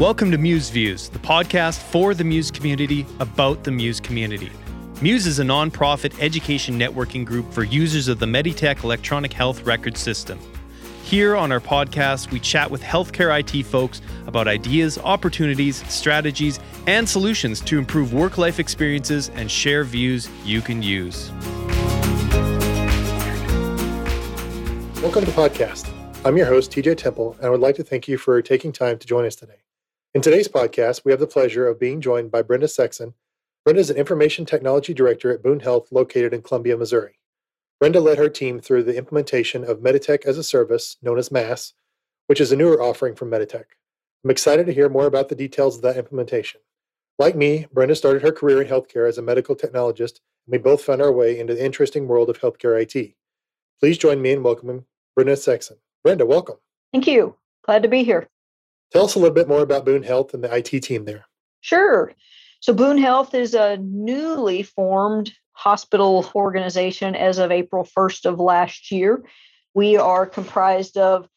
Welcome to Muse Views, the podcast for the Muse community about the Muse community. Muse is a nonprofit education networking group for users of the Meditech electronic health record system. Here on our podcast, we chat with healthcare IT folks about ideas, opportunities, strategies, and solutions to improve work life experiences and share views you can use. Welcome to the podcast. I'm your host, TJ Temple, and I would like to thank you for taking time to join us today. In today's podcast, we have the pleasure of being joined by Brenda Sexson. Brenda is an Information Technology Director at Boone Health located in Columbia, Missouri. Brenda led her team through the implementation of Meditech as a Service, known as MaaS, which is a newer offering from Meditech. I'm excited to hear more about the details of that implementation. Like me, Brenda started her career in healthcare as a medical technologist, and we both found our way into the interesting world of healthcare IT. Please join me in welcoming Brenda Sexson. Brenda, welcome. Thank you. Glad to be here. Tell us a little bit more about Boone Health and the IT team there. Sure. So, Boone Health is a newly formed hospital organization as of April 1st of last year. We are comprised of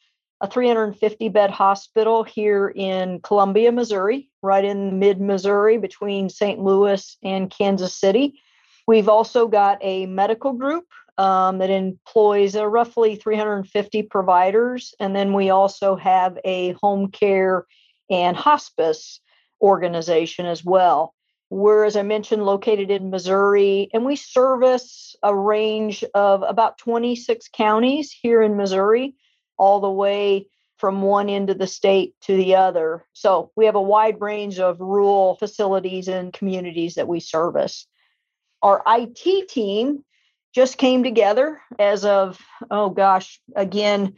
a 350 bed hospital here in Columbia, Missouri, right in mid Missouri between St. Louis and Kansas City. We've also got a medical group um, that employs uh, roughly 350 providers. And then we also have a home care and hospice organization as well. We're, as I mentioned, located in Missouri, and we service a range of about 26 counties here in Missouri, all the way from one end of the state to the other. So we have a wide range of rural facilities and communities that we service. Our IT team just came together as of, oh gosh, again,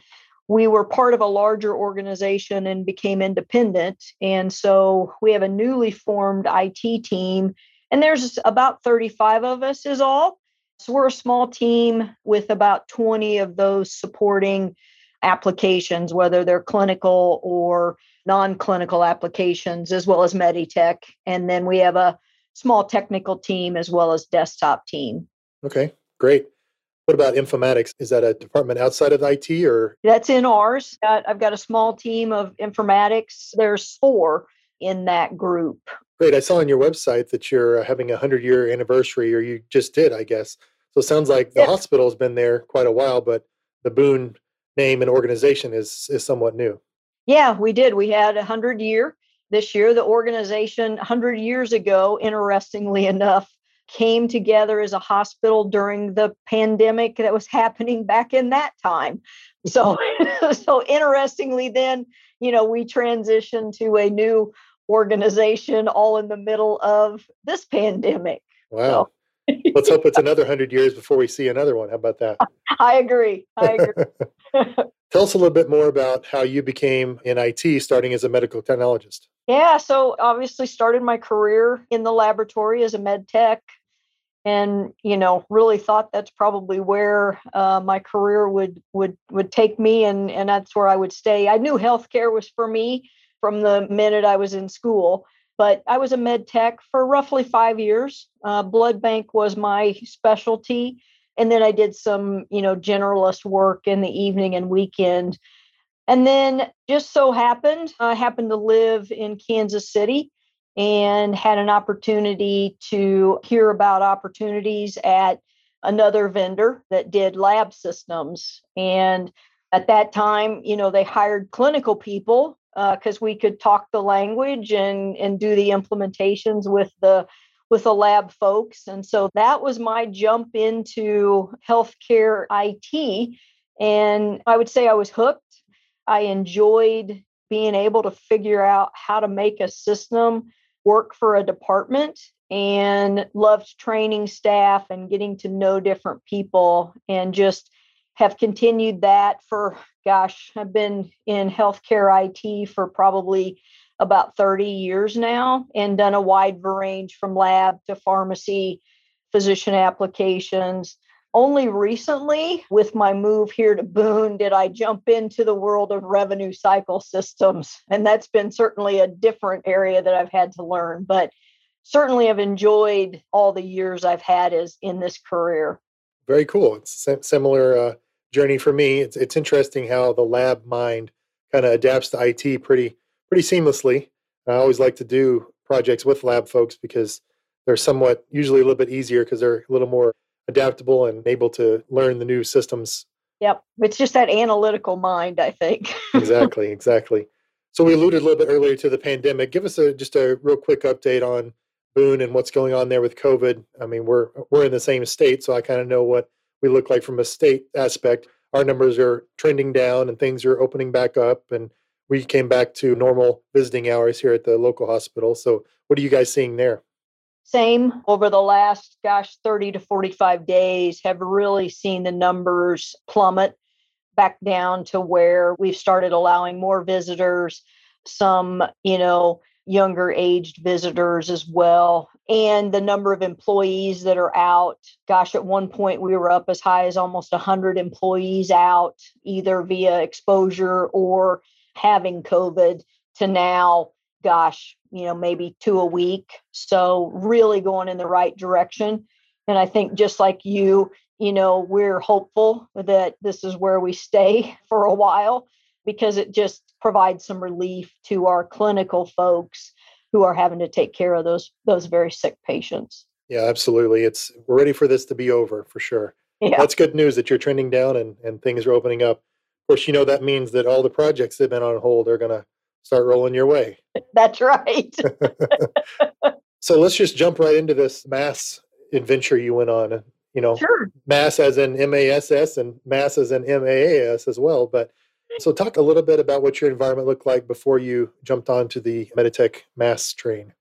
we were part of a larger organization and became independent. And so we have a newly formed IT team, and there's about 35 of us, is all. So we're a small team with about 20 of those supporting applications, whether they're clinical or non clinical applications, as well as Meditech. And then we have a small technical team as well as desktop team. Okay. Great. What about informatics? Is that a department outside of IT or? That's in ours. I've got a small team of informatics. There's four in that group. Great. I saw on your website that you're uh, having a 100 year anniversary, or you just did, I guess. So it sounds like the hospital has been there quite a while, but the Boone name and organization is, is somewhat new. Yeah, we did. We had a 100 year this year. The organization 100 years ago, interestingly enough, came together as a hospital during the pandemic that was happening back in that time. So, so interestingly, then, you know, we transitioned to a new organization all in the middle of this pandemic. Wow. So. Let's hope it's another 100 years before we see another one. How about that? I agree. I agree. Tell us a little bit more about how you became in IT starting as a medical technologist. Yeah, so obviously started my career in the laboratory as a med tech and you know really thought that's probably where uh, my career would would would take me and and that's where I would stay. I knew healthcare was for me from the minute I was in school, but I was a med tech for roughly five years. Uh, blood bank was my specialty, and then I did some you know generalist work in the evening and weekend and then just so happened, I happened to live in Kansas City and had an opportunity to hear about opportunities at another vendor that did lab systems. And at that time, you know, they hired clinical people because uh, we could talk the language and and do the implementations with the with the lab folks. And so that was my jump into healthcare IT. And I would say I was hooked. I enjoyed being able to figure out how to make a system work for a department and loved training staff and getting to know different people and just have continued that for gosh i've been in healthcare it for probably about 30 years now and done a wide range from lab to pharmacy physician applications only recently, with my move here to Boone, did I jump into the world of revenue cycle systems. And that's been certainly a different area that I've had to learn. But certainly I've enjoyed all the years I've had as in this career. Very cool. It's similar uh, journey for me. It's, it's interesting how the lab mind kind of adapts to IT pretty pretty seamlessly. I always like to do projects with lab folks because they're somewhat usually a little bit easier because they're a little more adaptable and able to learn the new systems. Yep. It's just that analytical mind, I think. exactly, exactly. So we alluded a little bit earlier to the pandemic. Give us a just a real quick update on Boone and what's going on there with COVID. I mean, we're we're in the same state, so I kind of know what we look like from a state aspect. Our numbers are trending down and things are opening back up and we came back to normal visiting hours here at the local hospital. So what are you guys seeing there? Same over the last, gosh, 30 to 45 days, have really seen the numbers plummet back down to where we've started allowing more visitors, some, you know, younger aged visitors as well. And the number of employees that are out, gosh, at one point we were up as high as almost 100 employees out, either via exposure or having COVID, to now gosh, you know, maybe two a week. So really going in the right direction. And I think just like you, you know, we're hopeful that this is where we stay for a while because it just provides some relief to our clinical folks who are having to take care of those those very sick patients. Yeah, absolutely. It's we're ready for this to be over for sure. Yeah. That's good news that you're trending down and, and things are opening up. Of course, you know that means that all the projects that have been on hold are gonna start rolling your way. That's right. so let's just jump right into this MaaS adventure you went on. You know, sure. mass as in MASS and mass as in MAAS as well. But so talk a little bit about what your environment looked like before you jumped onto the Meditech MaaS train.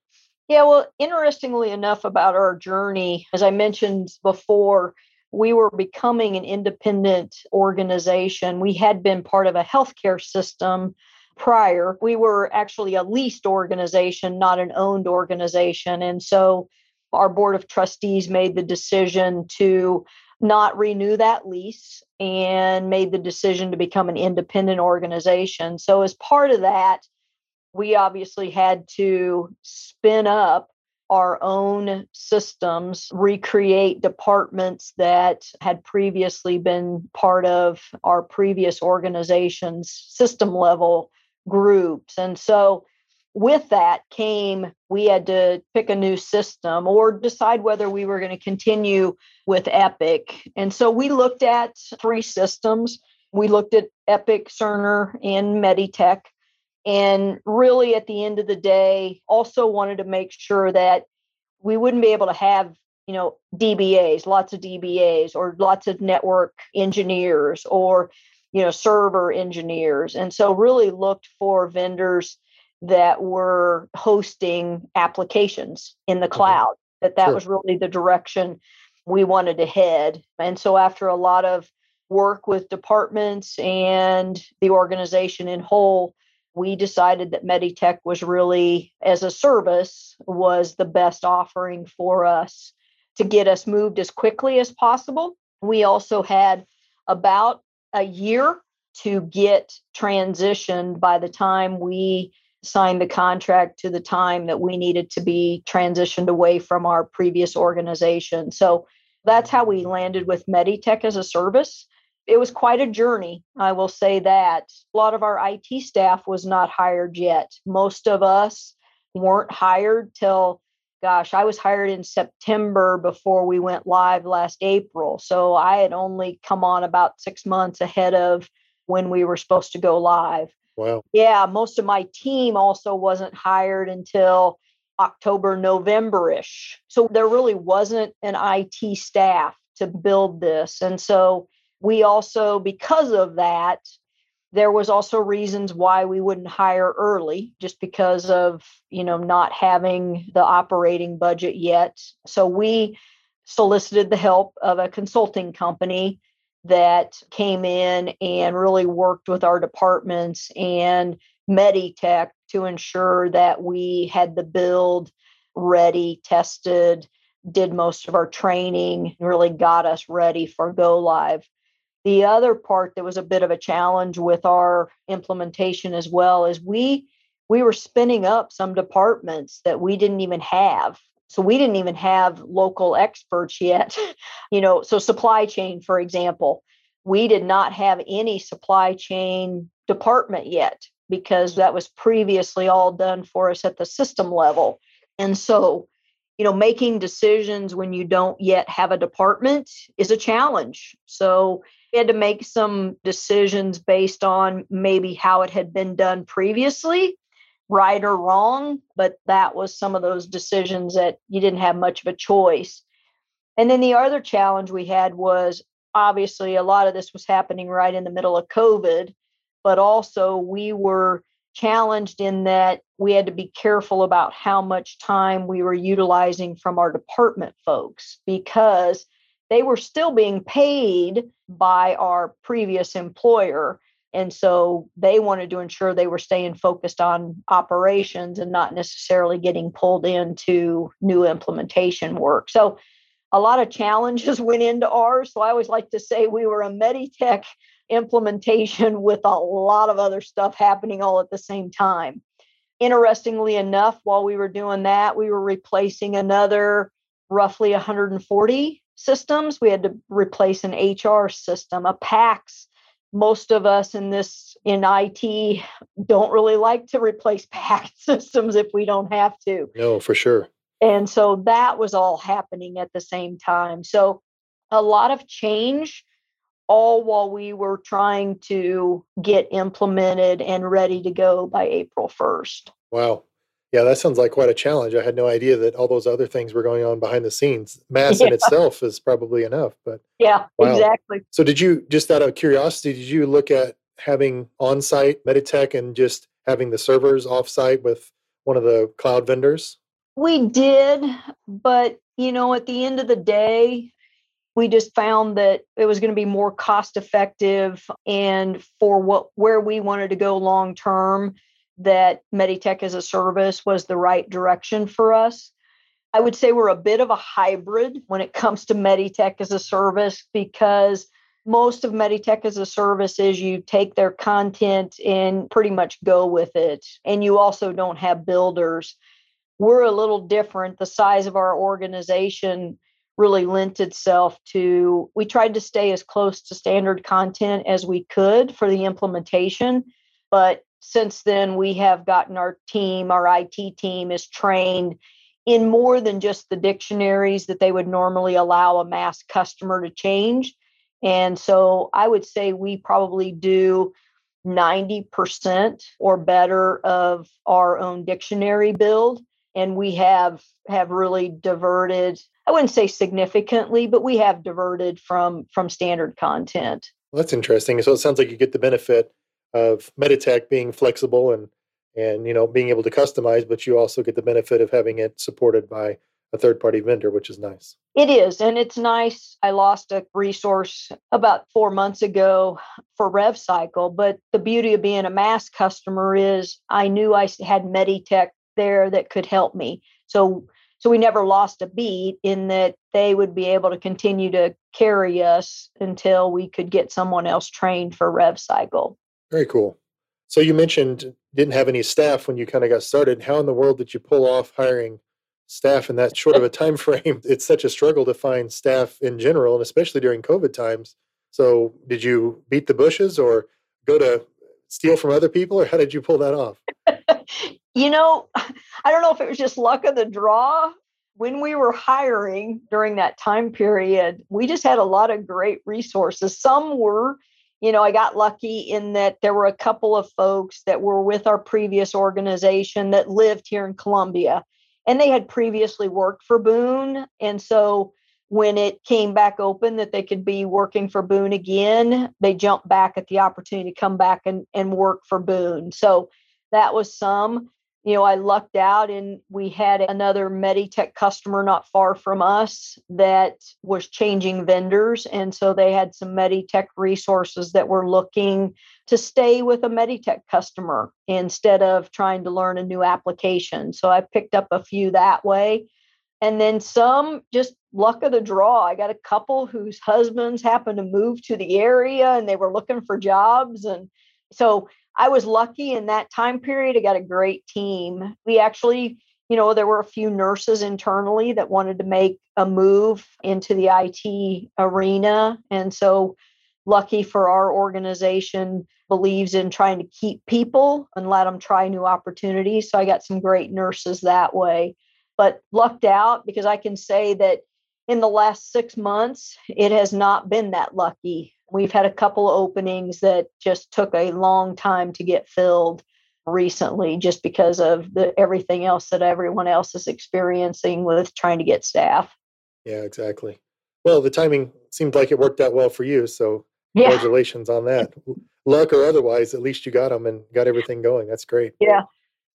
Yeah, well, interestingly enough, about our journey, as I mentioned before, we were becoming an independent organization. We had been part of a healthcare system prior. We were actually a leased organization, not an owned organization. And so our board of trustees made the decision to not renew that lease and made the decision to become an independent organization. So, as part of that, we obviously had to spin up our own systems, recreate departments that had previously been part of our previous organization's system level groups. And so with that came we had to pick a new system or decide whether we were going to continue with epic. And so we looked at three systems. We looked at epic cerner and meditech. And really at the end of the day also wanted to make sure that we wouldn't be able to have you know dbas lots of dbas or lots of network engineers or you know server engineers. And so really looked for vendors that were hosting applications in the mm-hmm. cloud that that sure. was really the direction we wanted to head and so after a lot of work with departments and the organization in whole we decided that meditech was really as a service was the best offering for us to get us moved as quickly as possible we also had about a year to get transitioned by the time we signed the contract to the time that we needed to be transitioned away from our previous organization. So that's how we landed with Meditech as a service. It was quite a journey, I will say that. A lot of our IT staff was not hired yet. Most of us weren't hired till gosh, I was hired in September before we went live last April. So I had only come on about six months ahead of when we were supposed to go live. Wow. Yeah, most of my team also wasn't hired until October, November ish. So there really wasn't an IT staff to build this. And so we also, because of that, there was also reasons why we wouldn't hire early just because of you know not having the operating budget yet so we solicited the help of a consulting company that came in and really worked with our departments and meditech to ensure that we had the build ready tested did most of our training really got us ready for go live the other part that was a bit of a challenge with our implementation as well is we we were spinning up some departments that we didn't even have. So we didn't even have local experts yet. you know, so supply chain for example, we did not have any supply chain department yet. because that was previously all done for us at the system level. And so, you know, making decisions when you don't yet have a department is a challenge. So, we had to make some decisions based on maybe how it had been done previously, right or wrong, but that was some of those decisions that you didn't have much of a choice. And then the other challenge we had was obviously a lot of this was happening right in the middle of COVID, but also we were challenged in that we had to be careful about how much time we were utilizing from our department folks because they were still being paid by our previous employer. And so they wanted to ensure they were staying focused on operations and not necessarily getting pulled into new implementation work. So a lot of challenges went into ours. So I always like to say we were a Meditech implementation with a lot of other stuff happening all at the same time. Interestingly enough, while we were doing that, we were replacing another roughly 140 systems. We had to replace an HR system, a PACS. Most of us in this in IT don't really like to replace PACS systems if we don't have to. No, for sure. And so that was all happening at the same time. So a lot of change, all while we were trying to get implemented and ready to go by April 1st. Wow. Yeah, that sounds like quite a challenge. I had no idea that all those other things were going on behind the scenes. MaaS yeah. in itself is probably enough, but yeah, wow. exactly. So, did you just out of curiosity, did you look at having on-site Meditech and just having the servers off-site with one of the cloud vendors? We did, but you know, at the end of the day, we just found that it was going to be more cost effective and for what where we wanted to go long term that Meditech as a service was the right direction for us. I would say we're a bit of a hybrid when it comes to Meditech as a service because most of Meditech as a service is you take their content and pretty much go with it. And you also don't have builders. We're a little different. The size of our organization really lent itself to, we tried to stay as close to standard content as we could for the implementation. But since then, we have gotten our team, our IT team is trained in more than just the dictionaries that they would normally allow a MaaS customer to change. And so I would say we probably do 90% or better of our own dictionary build. And we have have really diverted, I wouldn't say significantly, but we have diverted from from standard content. Well, that's interesting. So it sounds like you get the benefit of Meditech being flexible and and you know being able to customize, but you also get the benefit of having it supported by a third party vendor, which is nice. It is, and it's nice. I lost a resource about four months ago for RevCycle, but the beauty of being a MaaS customer is I knew I had Meditech there that could help me. So so we never lost a beat in that they would be able to continue to carry us until we could get someone else trained for RevCycle. Very cool. So you mentioned didn't have any staff when you kind of got started. How in the world did you pull off hiring staff in that short of a time frame? It's such a struggle to find staff in general, and especially during COVID times. So did you beat the bushes or go to steal from other people, or how did you pull that off? you know, I don't know if it was just luck of the draw. When we were hiring during that time period, we just had a lot of great resources. Some were you know, I got lucky in that there were a couple of folks that were with our previous organization that lived here in Columbia and they had previously worked for Boone. And so when it came back open that they could be working for Boone again, they jumped back at the opportunity to come back and, and work for Boone. So that was some you know, I lucked out and we had another Meditech customer not far from us that was changing vendors. And so they had some Meditech resources that were looking to stay with a Meditech customer instead of trying to learn a new application. So I picked up a few that way. And then some just luck of the draw. I got a couple whose husbands happened to move to the area and they were looking for jobs. And so I was lucky in that time period. I got a great team. We actually, you know, there were a few nurses internally that wanted to make a move into the IT arena. And so lucky for our organization believes in trying to keep people and let them try new opportunities so i got some great nurses that way but lucked out because i can say that in the last six months it has not been that lucky we've had a couple of openings that just took a long time to get filled recently just because of the everything else that everyone else is experiencing with trying to get staff. Yeah exactly. Well the timing seemed like it worked out well for you so yeah. congratulations on that. Luck or otherwise at least you got them and got everything going. That's great. Yeah.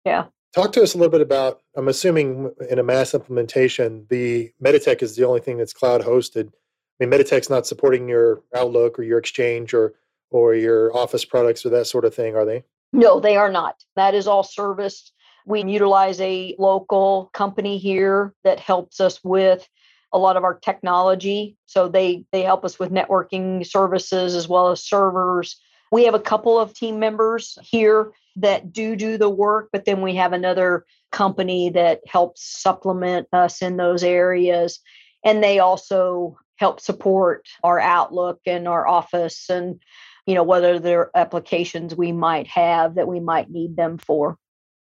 Yeah. Talk to us a little bit about i'm assuming in a MaaS implementation the meditech is the only thing that's cloud hosted i mean meditech's not supporting your outlook or your exchange or or your office products or that sort of thing are they no they are not that is all serviced we utilize a local company here that helps us with a lot of our technology. So they they help us with networking services as well as servers. We have a couple of team members here that do do the work, but then we have another company that helps supplement us in those areas. And they also help support our Outlook and our Office and you know whether there are applications we might have that we might need them for.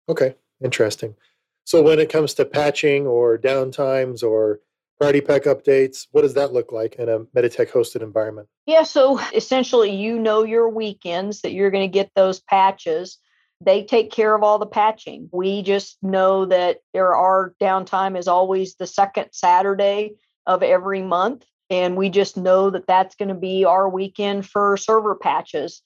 Okay, interesting. So when it comes to patching or downtimes or priority pack updates what does that look like in a meditech hosted environment yeah so essentially you know your weekends that you're going to get those patches they take care of all the patching we just know that there are downtime is always the second saturday of every month and we just know that that's going to be our weekend for server patches.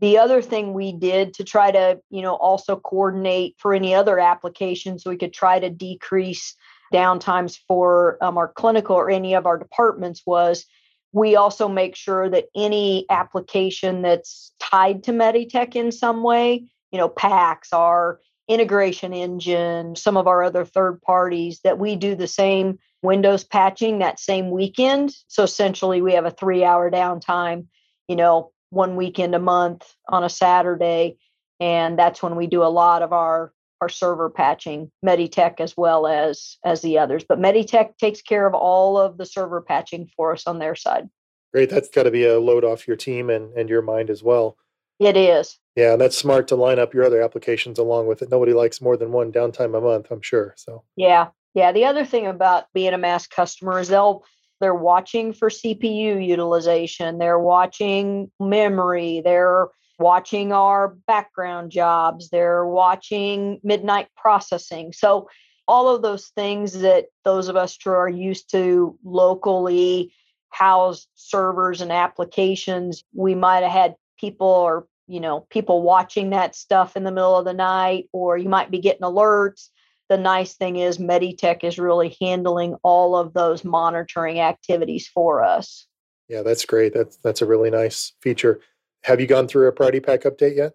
The other thing we did to try to you know also coordinate for any other applications so we could try to decrease downtimes for um, our clinical or any of our departments was we also make sure that any application that's tied to Meditech in some way, you know, PACS, our integration engine, some of our other third parties, that we do the same Windows patching that same weekend. So essentially, we have a three hour downtime, you know, one weekend a month on a Saturday. And that's when we do a lot of our our server patching, Meditech as well as as the others. But Meditech takes care of all of the server patching for us on their side. Great. That's got to be a load off your team and, and your mind as well. It is. Yeah, and that's smart to line up your other applications along with it. Nobody likes more than one downtime a month, I'm sure. So yeah. Yeah. The other thing about being a MaaS customer is they'll they're watching for CPU utilization, they're watching memory, they're watching our background jobs, they're watching midnight processing. So, all of those things that those of us who are used to locally housed servers and applications, we might have had people or you know people watching that stuff in the middle of the night, or you might be getting alerts. The nice thing is Meditech is really handling all of those monitoring activities for us. Yeah, that's great. That's that's a really nice feature. Have you gone through a priority pack update yet?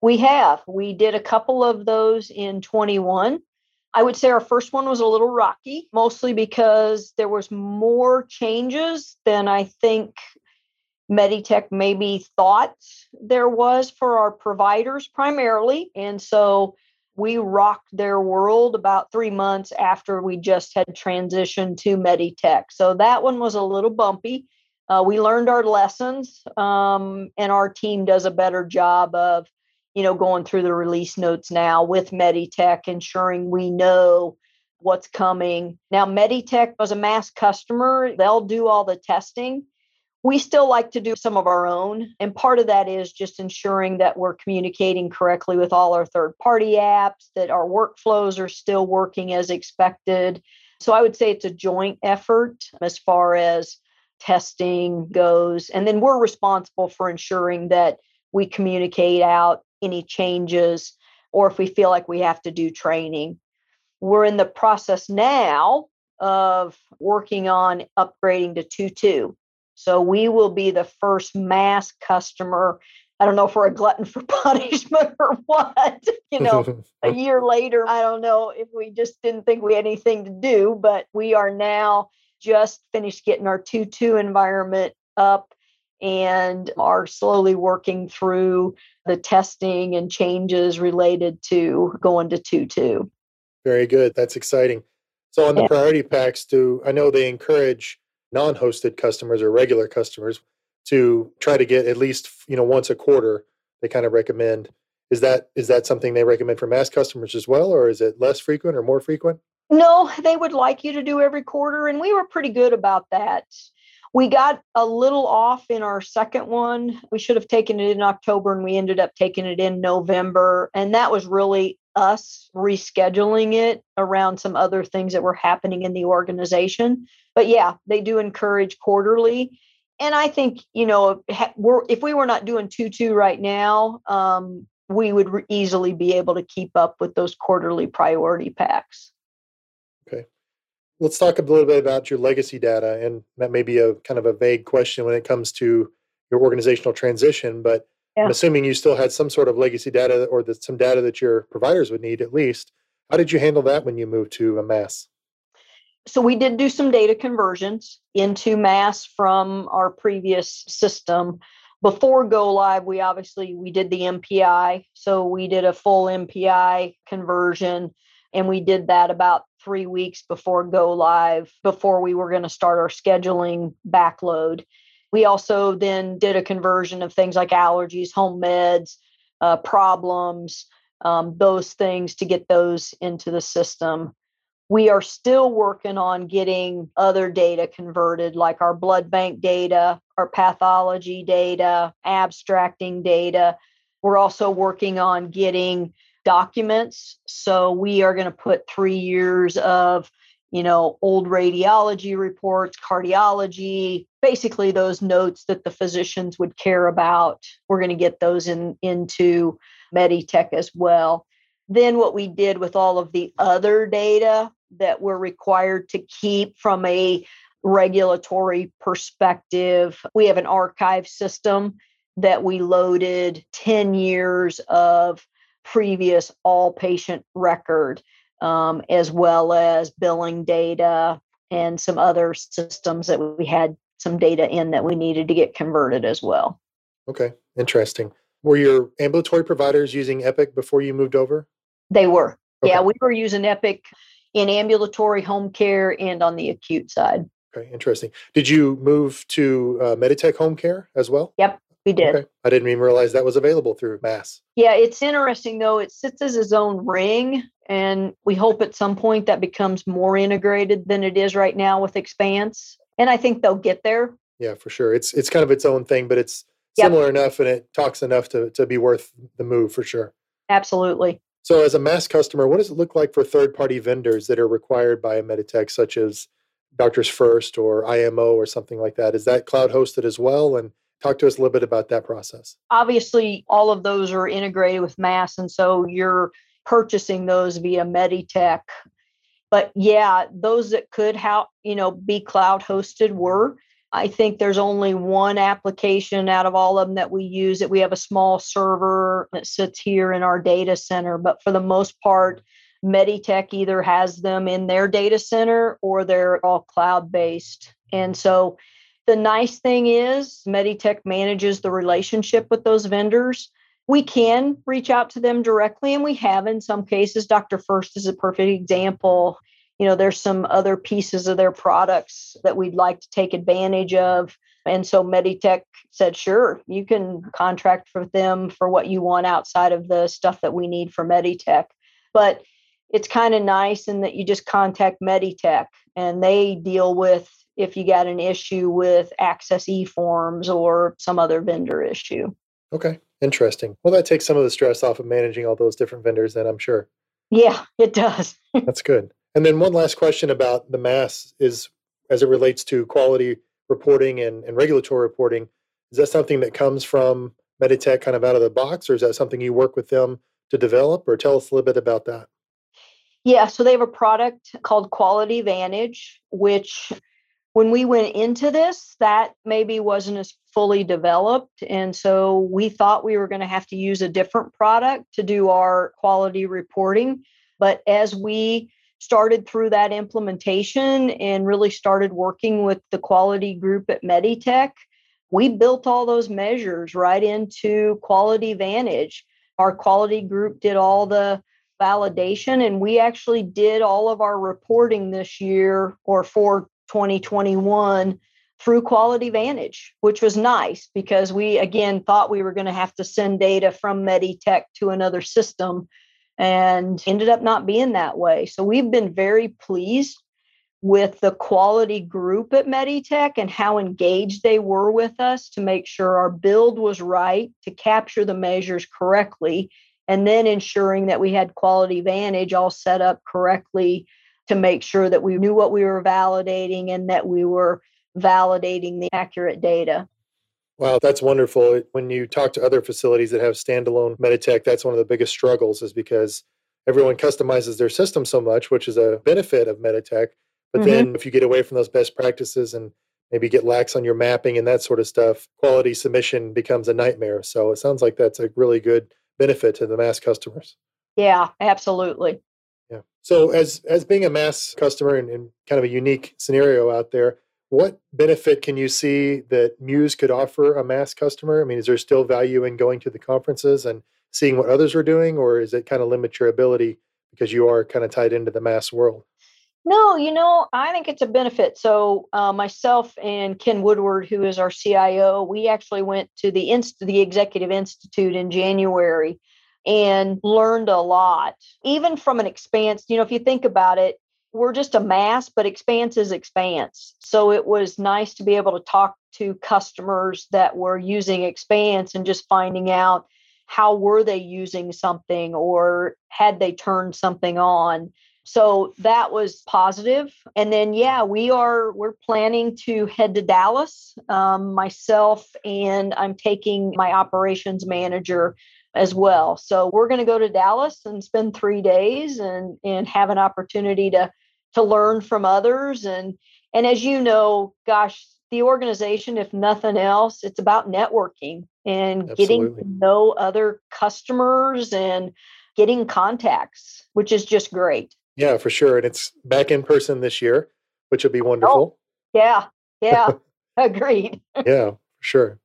We have. We did a couple of those in 21. I would say our first one was a little rocky, mostly because there was more changes than I think Meditech maybe thought there was for our providers primarily. And so we rocked their world about three months after we just had transitioned to Meditech. So that one was a little bumpy uh, we learned our lessons um, and our team does a better job of you know going through the release notes now with meditech ensuring we know what's coming now meditech was a MaaS customer they'll do all the testing we still like to do some of our own and part of that is just ensuring that we're communicating correctly with all our third party apps that our workflows are still working as expected so i would say it's a joint effort as far as testing goes. And then we're responsible for ensuring that we communicate out any changes or if we feel like we have to do training. We're in the process now of working on upgrading to 2.2. So we will be the first MaaS customer. I don't know if we're a glutton for punishment or what. You know, a year later, I don't know if we just didn't think we had anything to do, but we are now just finished getting our 2-2 environment up and are slowly working through the testing and changes related to going to 2-2. Very good. That's exciting. So on the yeah. priority packs, do I know they encourage non-hosted customers or regular customers to try to get at least you know once a quarter. They kind of recommend. Is that is that something they recommend for MaaS customers as well, or is it less frequent or more frequent? No, they would like you to do every quarter, and we were pretty good about that. We got a little off in our second one. We should have taken it in October, and we ended up taking it in November. And that was really us rescheduling it around some other things that were happening in the organization. But yeah, they do encourage quarterly. And I think, you know, if we were not doing 2 2 right now, um, we would easily be able to keep up with those quarterly priority packs. Okay. Let's talk a little bit about your legacy data. And that may be a kind of a vague question when it comes to your organizational transition, but yeah. I'm assuming you still had some sort of legacy data or the, some data that your providers would need at least. How did you handle that when you moved to a MaaS? So we did do some data conversions into MaaS from our previous system before go live we obviously we did the mpi so we did a full mpi conversion and we did that about three weeks before go live before we were going to start our scheduling backload we also then did a conversion of things like allergies home meds uh, problems um, those things to get those into the system we are still working on getting other data converted, like our blood bank data, our pathology data, abstracting data. We're also working on getting documents. So we are going to put three years of, you know, old radiology reports, cardiology, basically those notes that the physicians would care about. We're going to get those in into Meditech as well. Then what we did with all of the other data that we're required to keep from a regulatory perspective. We have an archive system that we loaded 10 years of previous all patient record, um, as well as billing data and some other systems that we had some data in that we needed to get converted as well. Okay, interesting. Were your ambulatory providers using Epic before you moved over? They were. Okay. Yeah, we were using Epic in ambulatory home care and on the acute side. Okay, interesting. Did you move to uh, Meditech Home Care as well? Yep, we did. Okay. I didn't even realize that was available through MaaS. Yeah, it's interesting though. It sits as its own ring, and we hope at some point that becomes more integrated than it is right now with Expanse. And I think they'll get there. Yeah, for sure. It's it's kind of its own thing, but it's similar yep. enough and it talks enough to to be worth the move for sure. Absolutely. So, as a MaaS customer, what does it look like for third party vendors that are required by a Meditech, such as Doctors First or IMO or something like that? Is that cloud hosted as well? And talk to us a little bit about that process. Obviously, all of those are integrated with MaaS, and so you're purchasing those via Meditech. But yeah, those that could how you know be cloud hosted were. I think there's only one application out of all of them that we use that we have a small server that sits here in our data center. But for the most part, Meditech either has them in their data center or they're all cloud based. And so the nice thing is Meditech manages the relationship with those vendors. We can reach out to them directly, and we have in some cases. DrFirst is a perfect example you know there's some other pieces of their products that we'd like to take advantage of and so meditech said sure you can contract with them for what you want outside of the stuff that we need for meditech but it's kind of nice in that you just contact meditech and they deal with if you got an issue with access e forms or some other vendor issue okay interesting well that takes some of the stress off of managing all those different vendors then i'm sure yeah it does that's good and then one last question about the mass is as it relates to quality reporting and, and regulatory reporting. Is that something that comes from Meditech kind of out of the box, or is that something you work with them to develop? Or tell us a little bit about that. Yeah, so they have a product called Quality Vantage, which when we went into this, that maybe wasn't as fully developed. And so we thought we were going to have to use a different product to do our quality reporting. But as we started through that implementation and really started working with the quality group at Meditech, we built all those measures right into Quality Vantage. Our quality group did all the validation, and we actually did all of our reporting this year or for 2021 through Quality Vantage, which was nice because we again thought we were going to have to send data from Meditech to another system and ended up not being that way. So we've been very pleased with the quality group at Meditech and how engaged they were with us to make sure our build was right, to capture the measures correctly, and then ensuring that we had Quality Vantage all set up correctly to make sure that we knew what we were validating and that we were validating the accurate data. Wow, that's wonderful. When you talk to other facilities that have standalone Meditech, that's one of the biggest struggles is because everyone customizes their system so much, which is a benefit of Meditech. But mm-hmm. then if you get away from those best practices and maybe get lax on your mapping and that sort of stuff, quality submission becomes a nightmare. So it sounds like that's a really good benefit to the MaaS customers. Yeah, absolutely. So as as being a MaaS customer and, and kind of a unique scenario out there, what benefit can you see that Muse could offer a MaaS customer? I mean, is there still value in going to the conferences and seeing what others are doing, or is it kind of limit your ability because you are kind of tied into the MaaS world? No, you know, I think it's a benefit. So uh, myself and Ken Woodward, who is our CIO, we actually went to the inst- the Executive Institute in January and learned a lot, even from an expanse. You know, if you think about it, we're just a MaaS, but expanse is expanse. So it was nice to be able to talk to customers that were using expanse and just finding out how were they using something or had they turned something on so that was positive and then yeah we are we're planning to head to dallas um, myself and i'm taking my operations manager as well. So we're going to go to Dallas and spend three days and and have an opportunity to to learn from others and and as you know, gosh, the organization, if nothing else, it's about networking and Absolutely. getting to know other customers and getting contacts, which is just great. Yeah, for sure. And it's back in person this year, which will be oh, wonderful. Oh, yeah, yeah, agreed. yeah, for sure.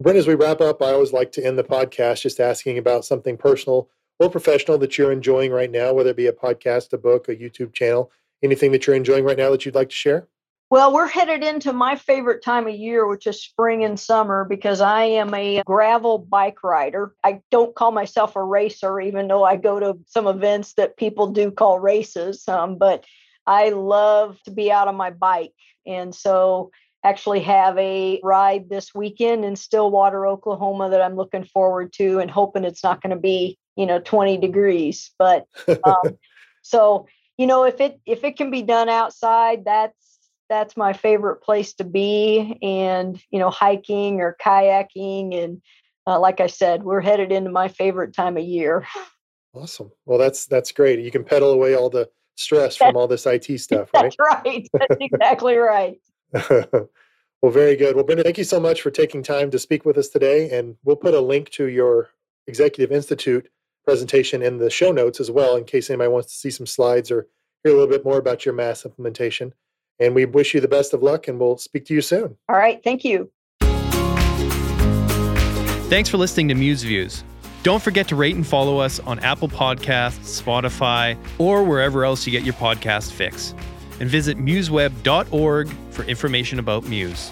Brent, as we wrap up, I always like to end the podcast just asking about something personal or professional that you're enjoying right now, whether it be a podcast, a book, a YouTube channel, anything that you're enjoying right now that you'd like to share? Well, we're headed into my favorite time of year, which is spring and summer, because I am a gravel bike rider. I don't call myself a racer, even though I go to some events that people do call races. Um, but I love to be out on my bike. And so actually have a ride this weekend in Stillwater, Oklahoma that I'm looking forward to and hoping it's not going to be, you know, 20 degrees. But um, so, you know, if it if it can be done outside, that's that's my favorite place to be and, you know, hiking or kayaking and uh, like I said, we're headed into my favorite time of year. Awesome. Well, that's that's great. You can pedal away all the stress from all this IT stuff, right? That's right. That's exactly right. well, very good. Well, Brenda, thank you so much for taking time to speak with us today. And we'll put a link to your Executive Institute presentation in the show notes as well, in case anybody wants to see some slides or hear a little bit more about your MaaS implementation. And we wish you the best of luck, and we'll speak to you soon. All right. Thank you. Thanks for listening to Muse Views. Don't forget to rate and follow us on Apple Podcasts, Spotify, or wherever else you get your podcast fix and visit museweb.org for information about Muse.